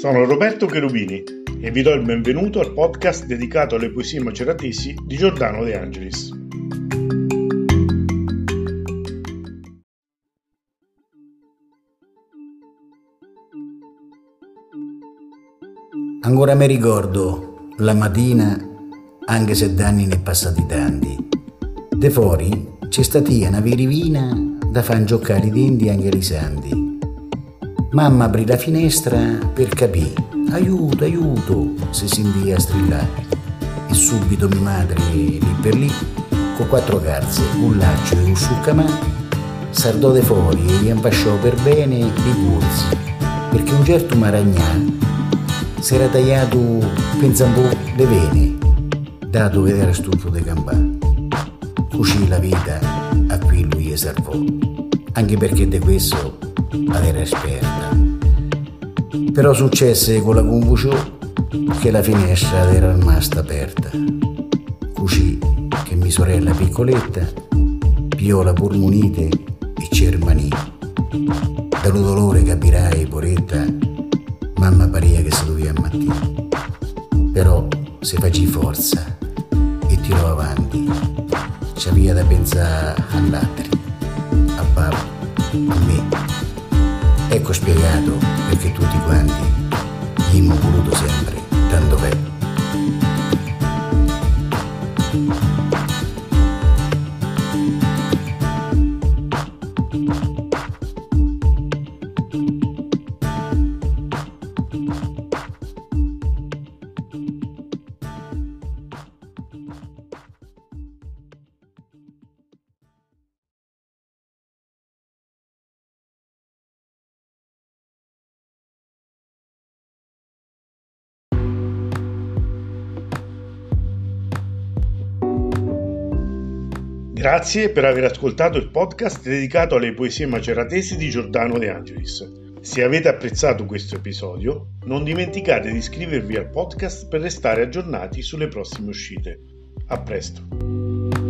Sono Roberto Cherubini e vi do il benvenuto al podcast dedicato alle poesie maceratesi di Giordano De Angelis. Ancora mi ricordo la mattina, anche se d'anni ne passati tanti. De fuori c'è statia una virivina da fan giocare i denti anche i santi. Mamma aprì la finestra per capire, aiuto, aiuto, si india a strillare. E subito mia madre, lì per lì, con quattro calze, un laccio e un succamà, sardò de fuori e gli impasciò per bene i pulsi, perché un certo maragnà si era tagliato, pensa un po', le vene, dato vedere stufo di campà. Cuscì la vita a cui lui salvò, anche perché di questo era esperta. Però successe con la confuciò che la finestra era rimasta aperta. Cuscì che mia sorella piccoletta piò la purmunite e cermanì. Dallo dolore capirai, poretta, mamma paria che si doveva ammattire. Però se facì forza e tirò avanti c'aveva da pensare all'altri, a papà, a me. Ecco spiegato Grazie per aver ascoltato il podcast dedicato alle poesie maceratesi di Giordano De Angelis. Se avete apprezzato questo episodio, non dimenticate di iscrivervi al podcast per restare aggiornati sulle prossime uscite. A presto!